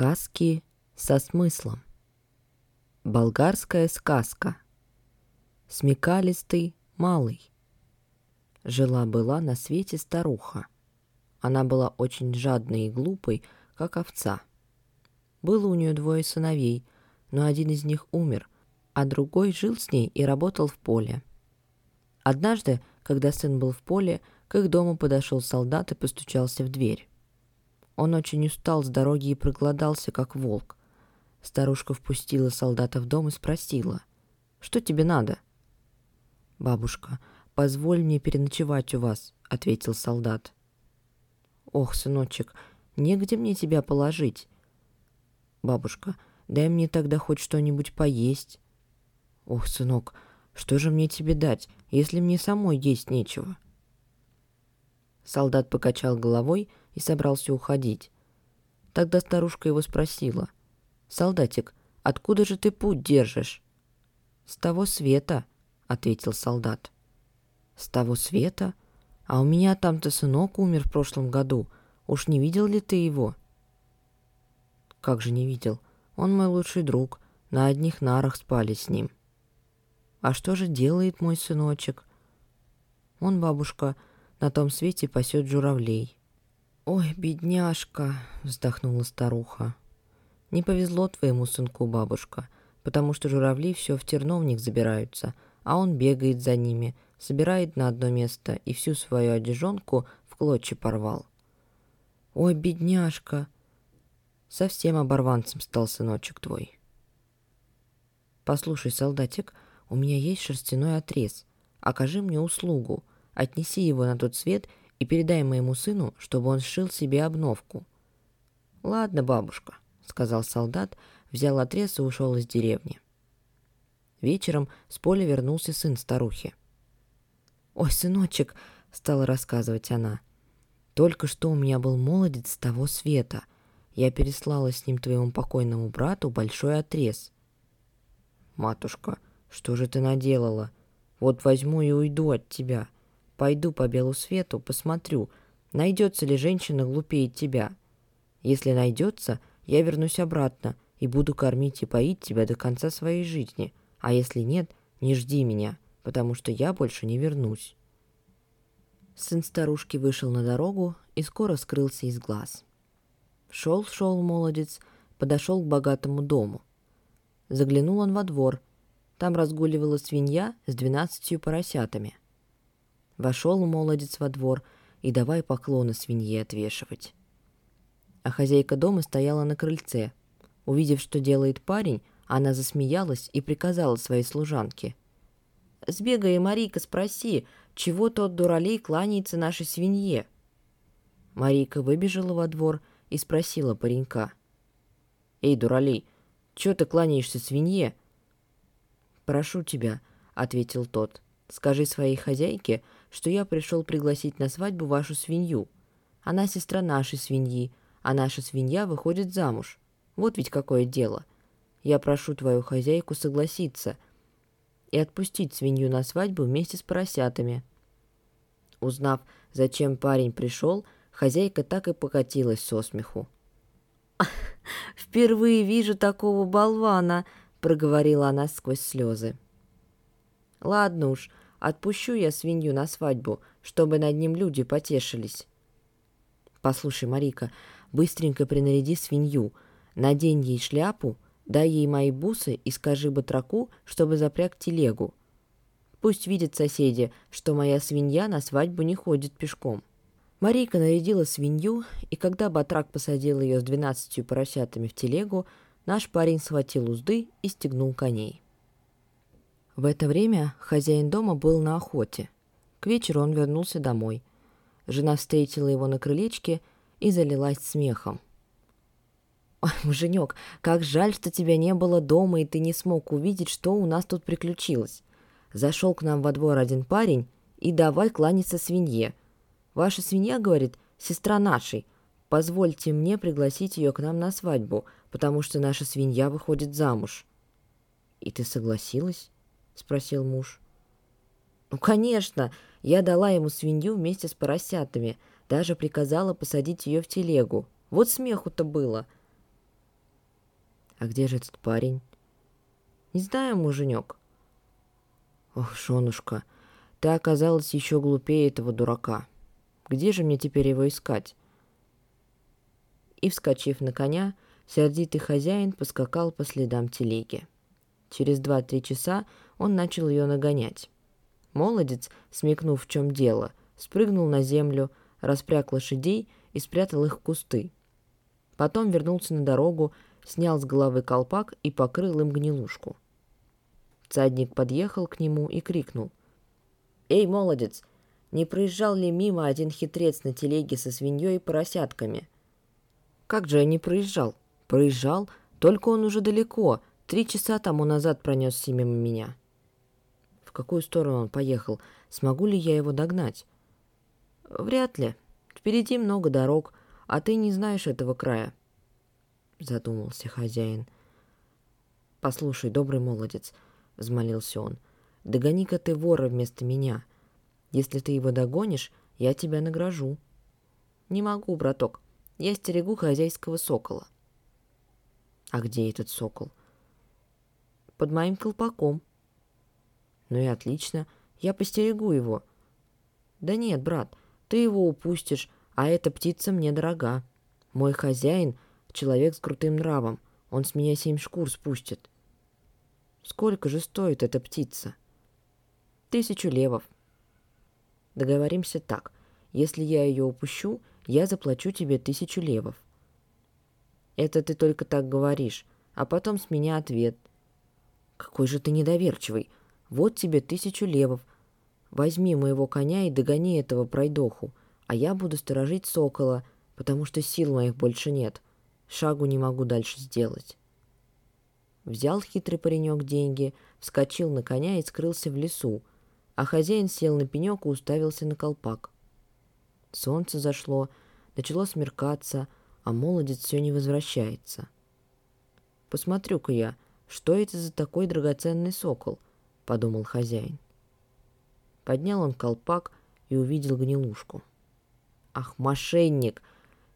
Сказки со смыслом. Болгарская сказка. Смекалистый малый. Жила-была на свете старуха. Она была очень жадной и глупой, как овца. Было у нее двое сыновей, но один из них умер, а другой жил с ней и работал в поле. Однажды, когда сын был в поле, к их дому подошел солдат и постучался в дверь. Он очень устал с дороги и проголодался, как волк. Старушка впустила солдата в дом и спросила, «Что тебе надо?» «Бабушка, позволь мне переночевать у вас», — ответил солдат. «Ох, сыночек, негде мне тебя положить». «Бабушка, дай мне тогда хоть что-нибудь поесть». «Ох, сынок, что же мне тебе дать, если мне самой есть нечего?» Солдат покачал головой и собрался уходить. Тогда старушка его спросила. «Солдатик, откуда же ты путь держишь?» «С того света», — ответил солдат. «С того света? А у меня там-то сынок умер в прошлом году. Уж не видел ли ты его?» «Как же не видел? Он мой лучший друг. На одних нарах спали с ним». «А что же делает мой сыночек?» «Он, бабушка, — на том свете пасет журавлей. «Ой, бедняжка!» — вздохнула старуха. «Не повезло твоему сынку, бабушка, потому что журавли все в терновник забираются, а он бегает за ними, собирает на одно место и всю свою одежонку в клочья порвал. Ой, бедняжка! Совсем оборванцем стал сыночек твой. Послушай, солдатик, у меня есть шерстяной отрез. Окажи мне услугу. Отнеси его на тот свет и передай моему сыну, чтобы он сшил себе обновку». «Ладно, бабушка», — сказал солдат, взял отрез и ушел из деревни. Вечером с поля вернулся сын старухи. «Ой, сыночек», — стала рассказывать она, — «только что у меня был молодец с того света. Я переслала с ним твоему покойному брату большой отрез». «Матушка, что же ты наделала? Вот возьму и уйду от тебя», — Пойду по белу свету, посмотрю, найдется ли женщина глупее тебя. Если найдется, я вернусь обратно и буду кормить и поить тебя до конца своей жизни. А если нет, не жди меня, потому что я больше не вернусь. Сын старушки вышел на дорогу и скоро скрылся из глаз. Шел-шел молодец, подошел к богатому дому. Заглянул он во двор. Там разгуливала свинья с двенадцатью поросятами. Вошел молодец во двор и давай поклоны свинье отвешивать. А хозяйка дома стояла на крыльце. Увидев, что делает парень, она засмеялась и приказала своей служанке. «Сбегай, Марийка, спроси, чего тот дуралей кланяется нашей свинье?» Марийка выбежала во двор и спросила паренька. «Эй, дуралей, чего ты кланяешься свинье?» «Прошу тебя», — ответил тот, — «скажи своей хозяйке, что я пришел пригласить на свадьбу вашу свинью. Она сестра нашей свиньи, а наша свинья выходит замуж. Вот ведь какое дело. Я прошу твою хозяйку согласиться и отпустить свинью на свадьбу вместе с поросятами». Узнав, зачем парень пришел, хозяйка так и покатилась со смеху. «Впервые вижу такого болвана», — проговорила она сквозь слезы. «Ладно уж, Отпущу я свинью на свадьбу, чтобы над ним люди потешились. Послушай, Марика, быстренько принаряди свинью, надень ей шляпу, дай ей мои бусы и скажи батраку, чтобы запряг телегу. Пусть видят соседи, что моя свинья на свадьбу не ходит пешком. Марийка нарядила свинью, и когда батрак посадил ее с двенадцатью поросятами в телегу, наш парень схватил узды и стегнул коней. В это время хозяин дома был на охоте. К вечеру он вернулся домой. Жена встретила его на крылечке и залилась смехом. «Ой, муженек, как жаль, что тебя не было дома, и ты не смог увидеть, что у нас тут приключилось. Зашел к нам во двор один парень и давай кланяться свинье. Ваша свинья, говорит, сестра нашей. Позвольте мне пригласить ее к нам на свадьбу, потому что наша свинья выходит замуж». «И ты согласилась?» Спросил муж. «Ну, конечно! Я дала ему свинью вместе с поросятами, даже приказала посадить ее в телегу. Вот смеху-то было!» А где же этот парень? Не знаю, муженек. Ох, Шонушка, ты оказалась еще глупее этого дурака. Где же мне теперь его искать? И, вскочив на коня, сердитый хозяин поскакал по следам телеги. Через два-три часа он начал ее нагонять. Молодец, смекнув, в чем дело, спрыгнул на землю, распряг лошадей и спрятал их в кусты. Потом вернулся на дорогу, снял с головы колпак и покрыл им гнилушку. Цадник подъехал к нему и крикнул. «Эй, молодец, не проезжал ли мимо один хитрец на телеге со свиньей и поросятками?» «Как же я не проезжал?» «Проезжал, только он уже далеко, три часа тому назад пронесся мимо меня». «В какую сторону он поехал? Смогу ли я его догнать?» «Вряд ли. Впереди много дорог, а ты не знаешь этого края», — задумался хозяин. «Послушай, добрый молодец», — взмолился он, — «догони-ка ты вора вместо меня. Если ты его догонишь, я тебя награжу». «Не могу, браток. Я стерегу хозяйского сокола». «А где этот сокол?» «Под моим колпаком». «Ну и отлично. Я постерегу его». «Да нет, брат, ты его упустишь, а эта птица мне дорога. Мой хозяин — человек с крутым нравом. Он с меня семь шкур спустит. Сколько же стоит эта птица? Тысячу левов. Договоримся так. Если я ее упущу, я заплачу тебе тысячу левов. Это ты только так говоришь, а потом с меня ответ. Какой же ты недоверчивый. Вот тебе тысячу левов, Возьми моего коня и догони этого пройдоху, а я буду сторожить сокола, потому что сил моих больше нет. Шагу не могу дальше сделать. Взял хитрый паренек деньги, вскочил на коня и скрылся в лесу, а хозяин сел на пенек и уставился на колпак. Солнце зашло, начало смеркаться, а молодец все не возвращается. «Посмотрю-ка я, что это за такой драгоценный сокол?» — подумал хозяин. Поднял он колпак и увидел гнилушку. «Ах, мошенник!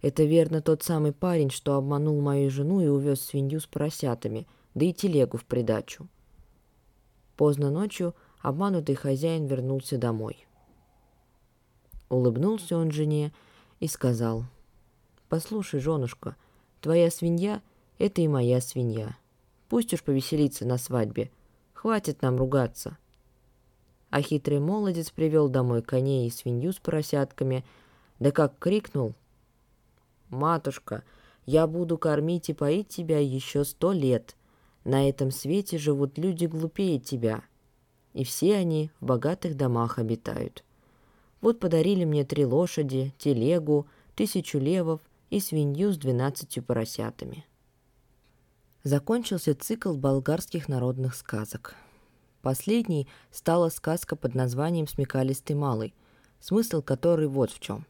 Это верно тот самый парень, что обманул мою жену и увез свинью с поросятами, да и телегу в придачу». Поздно ночью обманутый хозяин вернулся домой. Улыбнулся он жене и сказал, «Послушай, женушка, твоя свинья — это и моя свинья. Пусть уж повеселится на свадьбе. Хватит нам ругаться а хитрый молодец привел домой коней и свинью с поросятками, да как крикнул «Матушка, я буду кормить и поить тебя еще сто лет. На этом свете живут люди глупее тебя, и все они в богатых домах обитают. Вот подарили мне три лошади, телегу, тысячу левов и свинью с двенадцатью поросятами». Закончился цикл болгарских народных сказок – Последней стала сказка под названием «Смекалистый малый», смысл которой вот в чем.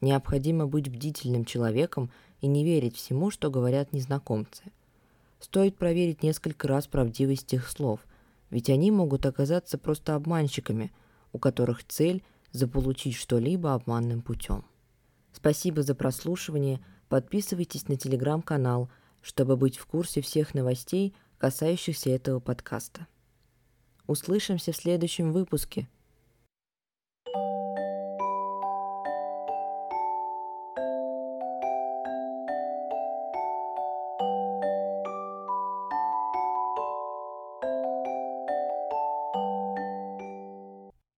Необходимо быть бдительным человеком и не верить всему, что говорят незнакомцы. Стоит проверить несколько раз правдивость их слов, ведь они могут оказаться просто обманщиками, у которых цель – заполучить что-либо обманным путем. Спасибо за прослушивание, подписывайтесь на телеграм-канал, чтобы быть в курсе всех новостей, касающихся этого подкаста. Услышимся в следующем выпуске –